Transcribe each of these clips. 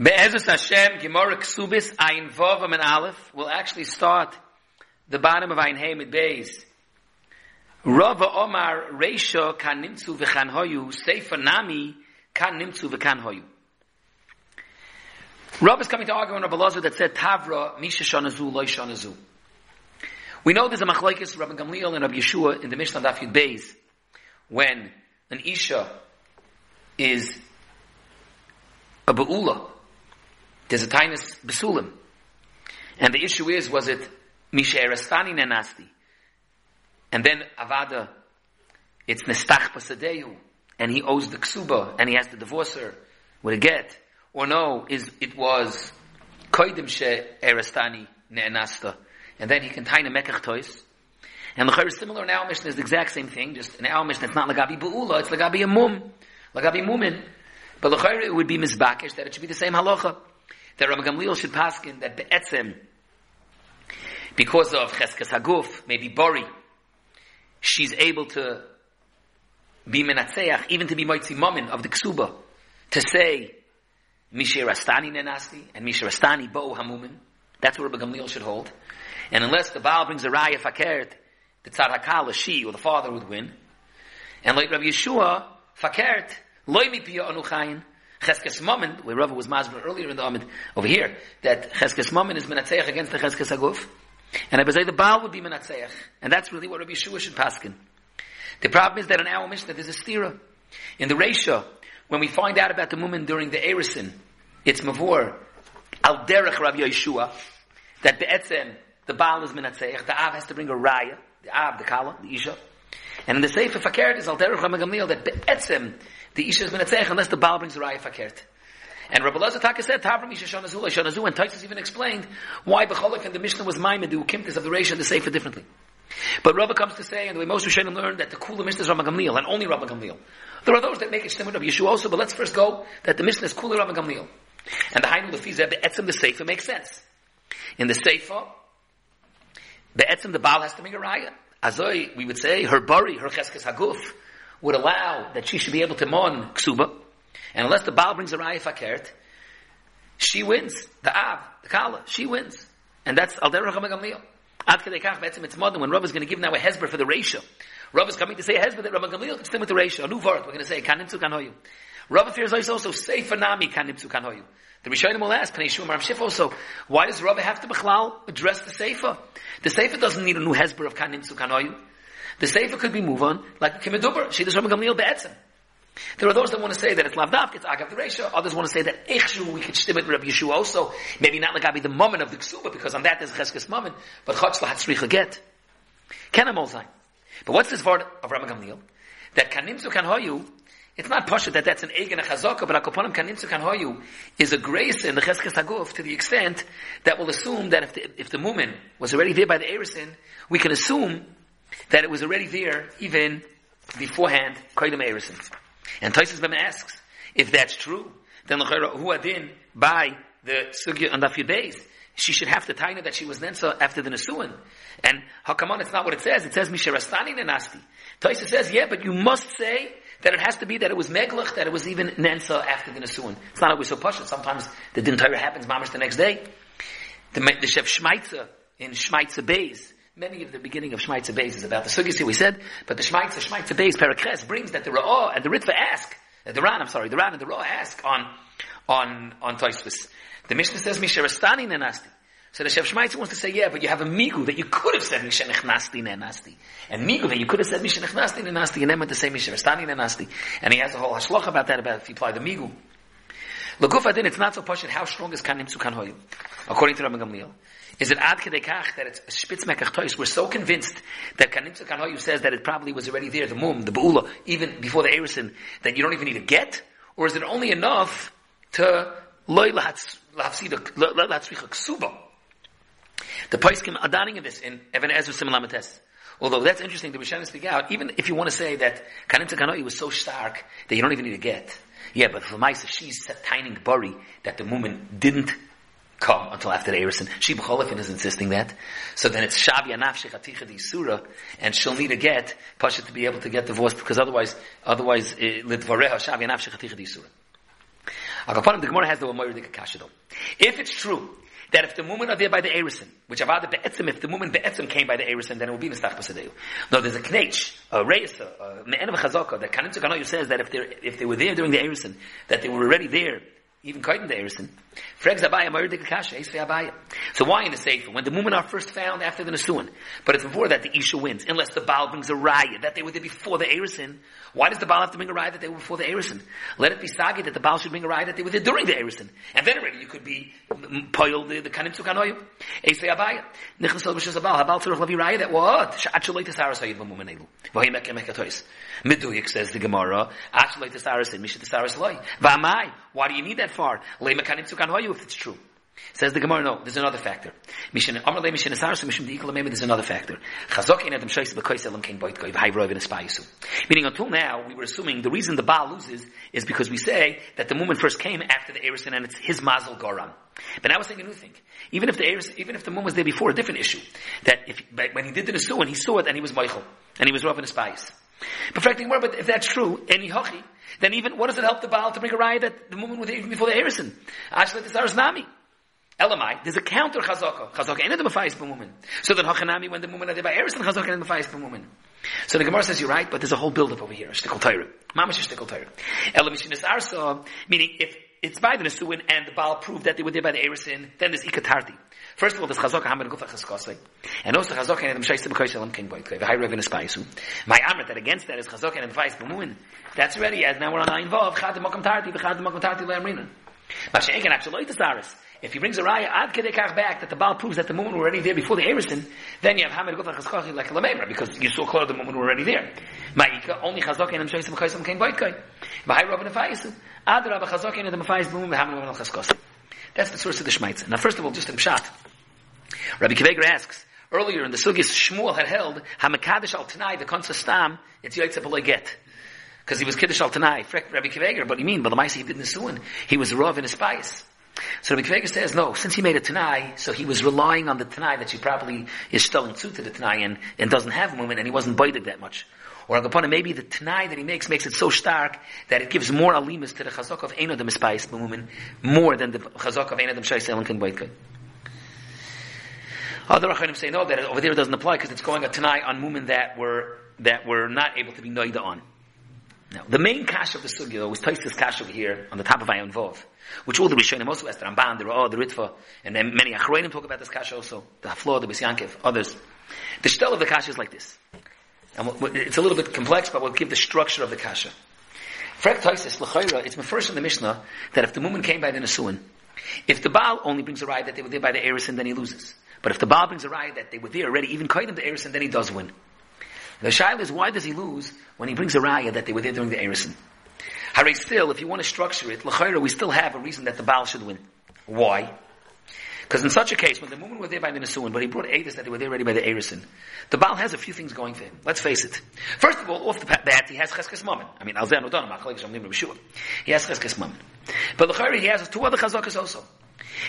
Be'ezus Hashem, Gemara Ksubis, Ayin Vav and Aleph, will actually start the bottom of Ayin Hey Beis. Rava Omar Reisha kan nimtzu v'chan hoyu, Sefer Nami kan nimtzu v'kan hoyu. Rav is coming to argue on Rabbi Lazar that said Tavra Misha Shanazu Loi Shanazu. We know there's a machlekes Rabbi Gamliel and Rabbi Yeshua in the Mishnah Daf Yud Beis when an Isha is a Be'ula there's a tinus besulim. And the issue is, was it Misha Erastani Nenasti? And then Avada, it's Nestach Pasadeu, and he owes the ksuba, and he has to divorce her with a get. Or no, is it was Koidim She Nenasta, and then he can tie a Mekach Tois. And the is similar in our Mishnah is the exact same thing, just in our mission it's not Lagabi Bu'ula, it's Lagabi Mum, Lagabi Mumin. But the it would be Mizbakish that it should be the same halacha that Rabbi Gamliel should paskin that be'etzem, because of cheskes haguf, maybe bori, she's able to be menatzeach, even to be moitzi momin of the ksuba, to say, Mishir Astani nenasti, and Mishir Astani bo'u hamumin. That's what Rabbi Gamliel should hold. And unless the Baal brings a raya fakert, the tzad hakala, she or the father would win. And like Rabbi Yeshua, fakert, loy mi piya anuchayin, Cheskes Mammon, where Rava was masber earlier in the Amid, over here, that Cheskes Mammon is Menatzeach against the Cheskes Aguf. And I say the Baal would be Menatzeach. And that's really what Rabbi Yeshua should paskin. The problem is that in our Mishnah there's a stira. In the Reisha, when we find out about the woman during the Erisin, it's Mavor, Al Derech Rabbi Yeshua, that Be'etzem, the Baal is Menatzeach, the Av has to bring a Raya, the Av, the Kala, the Isha. And in the Sefer Fakert is Al Derech Rabbi Gamliel, that Be'etzem, the Isha is Menatzech unless the Baal brings the Raya Fakert. And Rabbi Lazar Taka said, Tavram Isha Shanazu, Shanazu, and Taisus even explained why B'cholik and the Mishnah was Maimon, the Ukimtis of the Reisha and the Sefer differently. But Rabbi comes to say, and the way most Rishonim learned, that the Kula Mishnah is Rabbi Gamliel, and only Rabbi Gamliel. There are those that make it similar to Yeshua also, but let's first go that the Mishnah is Kula Rabbi Gamliel. And the Hainu Lefizah, the Etzim, the Sefer, makes sense. In the Sefer, the Etzim, the Baal has to make a Raya. Azoi, we would say, her Bari, her Cheskes Haguf, would allow that she should be able to mon ksuba, and unless the Baal brings a raya fakert, she wins. The Av, the Kala, she wins. And that's Al Derech HaMegamliel. Ad Kedei Kach when Rav is going to give now a hezber for the ratio. Rav is coming to say a hezber that Rav Gamliel can stand with the ratio. A new word, we're going to say kanim tzu kanhoyu. Rav fears also say for nami kanim tzu kanhoyu. The Rishonim will ask, Pnei Shum Shif also, why does Rav have to Bechlal address the Sefer? The Sefer doesn't need a new hezber of kanim tzu kanhoyu. The Sefer could be move on, like Kimeduber, she does Rabbi Gamliel Be'etzim. There are those that want to say that it's lavdav, it's agav the ratio. Others want to say that echshu we could stim it with Rabbi Yeshua also. Maybe not like the moment of the ksuba because on that there's cheskes moment, but chotz lahatzricha get. Kenem olzain. But what's this word of Rabbi Gamliel? That kanimzu kan hoyu, it's not pasha that that's an egen a chazaka, but akoponim kanimzu kan hoyu is a grace in the cheskes haguf to the extent that will assume that if the, if the mumin was already there by the erisin, we can assume that it was already there even beforehand, Koidim Erisin. And Taisus Bem asks, if that's true, then who adin by the sugya on the Beis, she should have to tell that she was Nensa after the Nesuin. And how come on, it's not what it says. It says Misharastani Nenasti. Taisa says, yeah, but you must say that it has to be that it was Meglach, that it was even Nensa after the Nesuin. It's not always so pushed. Sometimes the Din Torah happens mamish the next day. The, the Chef Shmeitzer in Shmeitzer Beis, Many of the beginning of Shmaitza Beis is about the Sugis we said, but the Shmaitza, Shmaitza Beis, Perakres brings that the Ra'ah and the Ritva ask, uh, the Ran, I'm sorry, the Ran and the Ra'ah ask on, on, on Toisvis. The Mishnah says, Misharastani nenasti. So the Chef Shmaitza wants to say, yeah, but you have a migu that you could have said Mishanechnasti nenasti. And migu that you could have said Mishanechnasti nenasti, and then to say Misharastani nenasti. And he has a whole hashloch about that, about if you apply the migu. Lagufa din, it's not so posh how strong is kanim hoyu, according to Rabbi Gamliel. Is it ad kedekach that it's spitzmekach tois? We're so convinced that Kanimtza Kanhoyu says that it probably was already there, the mum, the bu'ula, even before the erison, that you don't even need to get? Or is it only enough to loy lahavsida, lahatzricha ksuba? The Paiskim adaning of this in Even HaEzer Similamates. Although that's interesting, the Rishonim speak out, even if you want to say that Kanimtza Kanhoyu was so stark that you don't even need to get. Yeah, but for Maisa, she's tiny bari that the woman didn't come until after the Erison. She B'cholifin is insisting that. So then it's Shavi Anaf Shechaticha Di Surah, and she'll need a get, Pasha to be able to get divorced, because otherwise, otherwise, eh, Lidvareha Shavi Anaf Shechaticha Di Surah. The Gemara has the Wamoyer Kasha though. If it's true that if the woman are there by the Erison, which Avada Be'etzim, if the woman Be'etzim came by the Erison, then it would be Mistach Pasadeu. No, there's a Knech, a Reis, a Me'en of Chazaka, that Kanim Tzukanoyu says that if, if they were there during the Erison, that they were already there even Kaitin the Erison. Fregs Abaya, Mayurdik Kasha, Esfe Abaya. So why in the Sefer? When the women are first found after the Nisuan, but it's before that the Isha wins, unless the Baal brings a raya that they were there before the Erison. Why does the Baal have to bring a raya that they were before the Erison? Let it be sagi that the Baal should bring a raya that they were there during the Erison. And then already you could be poil the, Kanim Tukanoyu. Esfe Abaya. Nichnas El Bishas Abal. Habal Tzurach Lavi Raya that what? Sha'at Shaloi Tesaras Hayid V'mumen Elu. V'him Ekem Ekatois. Miduyik says the Gemara. At Shaloi Tesaras and Mishat Tesaras Loi. V'amai. Why do you need that far? If it's true. Says the Gemara, no, there's another factor. There's another factor. Chazok in Adam Shais Bekois Elam King Boit Goy Bhai Roiv and Espayusu. Meaning until now, we were assuming the reason the Baal loses is because we say that the woman first came after the Erison and it's his mazel goram. But now we're saying a new thing. Even if the Erison, even if the woman was there before, a different issue. That if, when he did the Nesu and he saw it and he was Michael, and he was Rav in his bias. But but if that's true, any hochi, then even, what does it help the Baal to bring a raya that the woman was even before the Erison? This is Nami. Elamai, there's a counter chazaka. Chazaka ain't the mafais per woman. So then hachanami, when the woman that is by Erison, chazaka ain't the mafais per woman. So the Gemara says you're right, but there's a whole build-up over here. Shtikol Torah. Mamash Shtikol Torah. Elamishinis Arsa, meaning if it's by the Nesuin and the Baal proved that they were there by the Erison, then there's Ikatarti. First of all, there's Chazaka Hamad Gufa Chaskosai. And also Chazaka and Sibakoi Shalom King Boitkoi, the high Rev in Espaisu. My Amrit that against that is Chazaka and the Vice Bemuin. That's ready, as now we're on Ayin Vav, Chad Mokam Tarti, Chad Mokam Tarti Le'amrinan. Mashiach and actually Saris. If he brings a raya ad kedekach back that the Baal proves that the woman were already there before the Erison, then you have Hamid Gufach Chaskochi like a Lamemra because you saw clearly the woman were already there. Ma'ika only Chazok and Mshaisim Chaisim came Boitkoi. Ad the. That's the source of the Shmaitz. Now first of all, just in Pshat. Rabbi Akiva Eiger asks, earlier in the Sugis Shmuel had held, Hamakadosh al Tanai, the Konsa Stam, it's Yoitzep get. Because he was Kiddush al Tanai, Rabbi Akiva Eiger, but he mean, but the Maisi he did Nisuin, he was Rav in his bias. So Rabbi Akiva Eiger says, no, since he made a Tanai, so he was relying on the Tanai that she probably is stolen to to the Tanai and, and doesn't have movement and he wasn't baited that much. Or Agapana, maybe the Tanai that he makes makes it so stark that it gives more alimus to the Chazak of Ein Adam Espais Mumin more than the Chazak of Ein Adam Shai Selin Kan Baitkei. Other Achanim say no, that over there doesn't apply because it's going a Tanai on Mumin that were, that were not able to be Noida on. Now, the main kash of the sugya was placed this kash over here on the top of Ayon Vov, which all the Rishonim also asked, the Ramban, the Ra'ah, the Ritva, and then many Achroinim talk about this kash also, the Haflor, the Bisyankiv, others. The shtel of the kash is like this. And it's a little bit complex, but we'll give the structure of the kasha. Frek Taisis, L'chayra, it's the first in the Mishnah that if the woman came by the Nesuin, if the Baal only brings a ride that they were there by the Erison, then he loses. But if the Baal brings a ride that they were there already, even Kaidim the Erison, then he does win. The shaila is why does he lose when he brings a raya that they were there during the Erison? Harry, still, if you want to structure it, l'chayra, we still have a reason that the Baal should win. Why? Because in such a case, when the woman was there by the Nesuin, but he brought Adis that they were there already by the Erison, the Baal has a few things going for him. Let's face it. First of all, off the bat, he has Cheskes Mammon. I mean, Alzan Odan, He has Cheskes Mammon. But l'chayra, he has two other Chazakas also.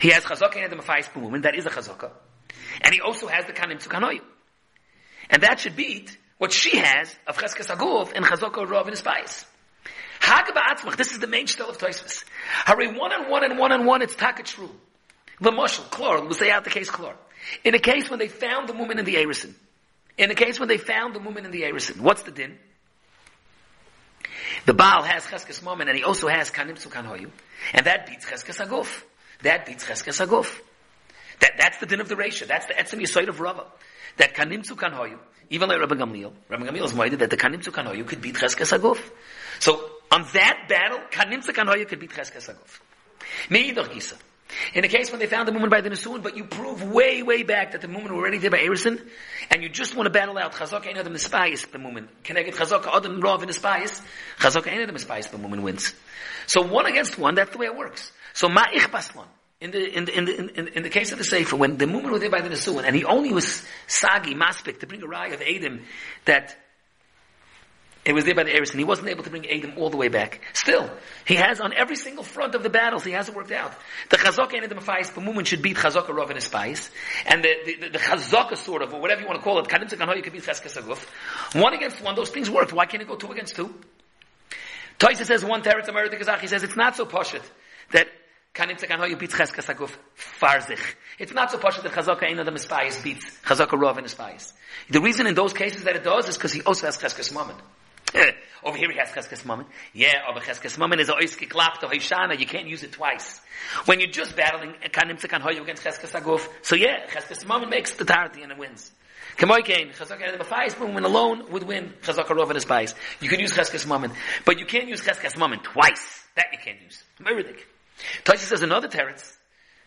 He has Chazaka and the Mafais woman, that is a Chazaka. And he also has the Kanim Tzukanoyu. And that should beat what she has of Cheskes Aguf and Chazoko Rav in his bias. Hagaba this is the main shtel of Toisvis. Hurry one and one and one and one, it's taka true. The mushal, klor, we'll say out the case klor. In a case when they found the woman in the Arison, in a case when they found the woman in the Arison, what's the din? The Baal has Cheskes Momen and he also has Kanim Sukan And that beats Cheskes Aguf. That beats Cheskes Aguf. That, that's the din of the ratio. That's the etzem yisoid of Rava. That Kanim Sukan even like Rabbi Gamliel, Rabbi Gamliel is minded that the Kanim Kanoyu could beat Cheskes Aguf. So on that battle, Kanim Kanoyu could beat Cheskes Aguf. Meidach Gisa. In the case when they found the woman by the Nesuin, but you prove way, way back that the woman were already there by Erison, and you just want to battle out Chazak Ein Adam Mispayis, the woman. Can I get Chazak Adam Rav Mispayis? Chazak Ein Adam Mispayis, the woman wins. So one against one, that's the way it works. So Ma'ich Baslan in the, in the, in the, in, in the case of the Sefer, when the woman were there by the Nesuin, and he only was sagi, maspik, to bring a raya of Adam, that it was there by the Eris, and he wasn't able to bring Adam all the way back. Still, he has on every single front of the battles, he hasn't worked out. The Chazaka and the the woman should beat Chazaka Rav and spies, and the, the, the, the Chazaka sort of, or whatever you want to call it, Kadim Tzakanoy, could beat Cheskes Aguf. One against one, those things worked. Why can't it go two against two? Taisa says one teretz America Kazakh, he says it's not so poshut that kanim tzakan hoyu beats Cheskasaguf farzich. It's not so poshut that chazaka and the mispayis beats chazaka rov and mispayis. The reason in those cases that it does is because he also has cheskas moment. Over here he has cheskes moment. Yeah, over cheskes moment is a oiski klapt of Hishana. You can't use it twice. When you're just battling kanim tzakan hoyu against cheskes aguf, so yeah, cheskes moment makes the tarty and it wins. Kamoikain, chazaka and the b'fais, when alone would win chazaka rov and his You can use cheskes moment, but you can't use cheskes moment twice. That you can't use. Meridik. Taisa says another teretz.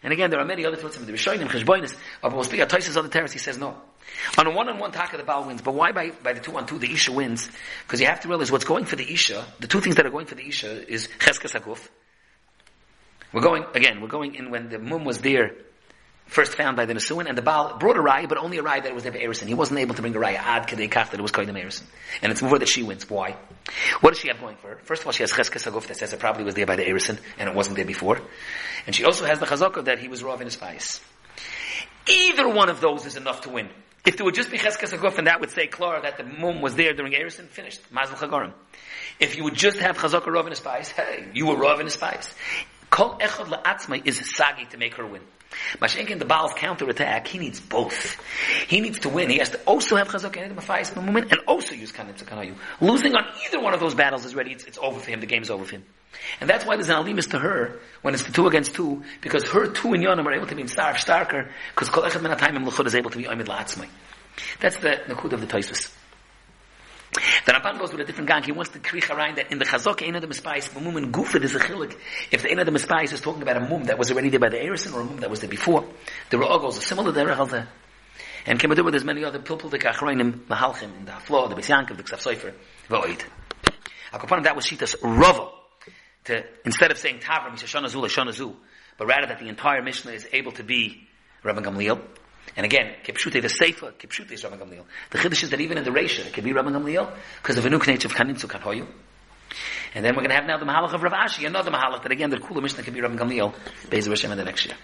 And again, there are many other teretzim. The Rishonim, Cheshboinis, but we'll speak Taisa's other teretz. He says no. On a one-on-one talk, the Baal wins. But why by, by the two-on-two the Isha wins? Because you have to realize what's going for the Isha, the two things that are going for the Isha is Cheskes Aguf. We're going, again, we're going in when the Mum was there first found by the Nesuin, and the Baal brought a raya, but only a raya that was there Erison. He wasn't able to bring a raya ad kadei kach that it was koydem Erison. And it's more that she wins. Why? What does she have going for her? First of all, she has cheskes aguf that says it probably was there by the Erison, and it wasn't there before. And she also has the chazaka that he was raw in his bias. Either one of those is enough to win. If there would just be cheskes aguf, and that would say Clara that the mum was there during Erison, finished. Mazel chagorim. If you would just have chazaka rav in hey, you were rav in his bias. Kol echad la'atzmai is sagi to make her win. Mashenkin, the Baal's counterattack, he needs both. He needs to win. He has to also have Chazak and Mafayis movement and also use Kanim Tzakanayu. Losing on either one of those battles is ready. It's, it's, over for him. The game is over for him. And that's why there's an alimus to her when it's the two against two, because her two and Yonim are able to be stark, starker, because Kol Echad Menatayim Luchud is able to be Oimid La'atzmai. That's the Nakud of the Taisus. The Ramban goes with a different gang. He wants to krich around that in the Chazok, Ein Adam Espais, Mum and Gufid is a chilik. If the Ein Adam Espais is talking about a mum that was already there by the Erison or a mum that was there before, the Ra'ah goes a similar there. And with there's many other pilpul the Kachroinim, Mahalchim, in the Haflo, the Besyankiv, the Ksaf Sofer, V'oid. Akapan that was Shitas Rava. To, instead of saying Tavra, Misha Shanazu, Shanazu, but rather that the entire Mishnah is able to be Rabban Gamliel, and again, Kipshute, the Sefer, Kipshute is Rabban Gamliel. The Chiddush is that even in the Reisha, it could be Rabban Gamliel, because of a new nature of Kaninsu Kanhoyu. And then we're going to have now the Mahalach of Rav Ashi, another Mahalach that again, the Kula Mishnah could be Rabban Gamliel, Bezer Hashem in the next year.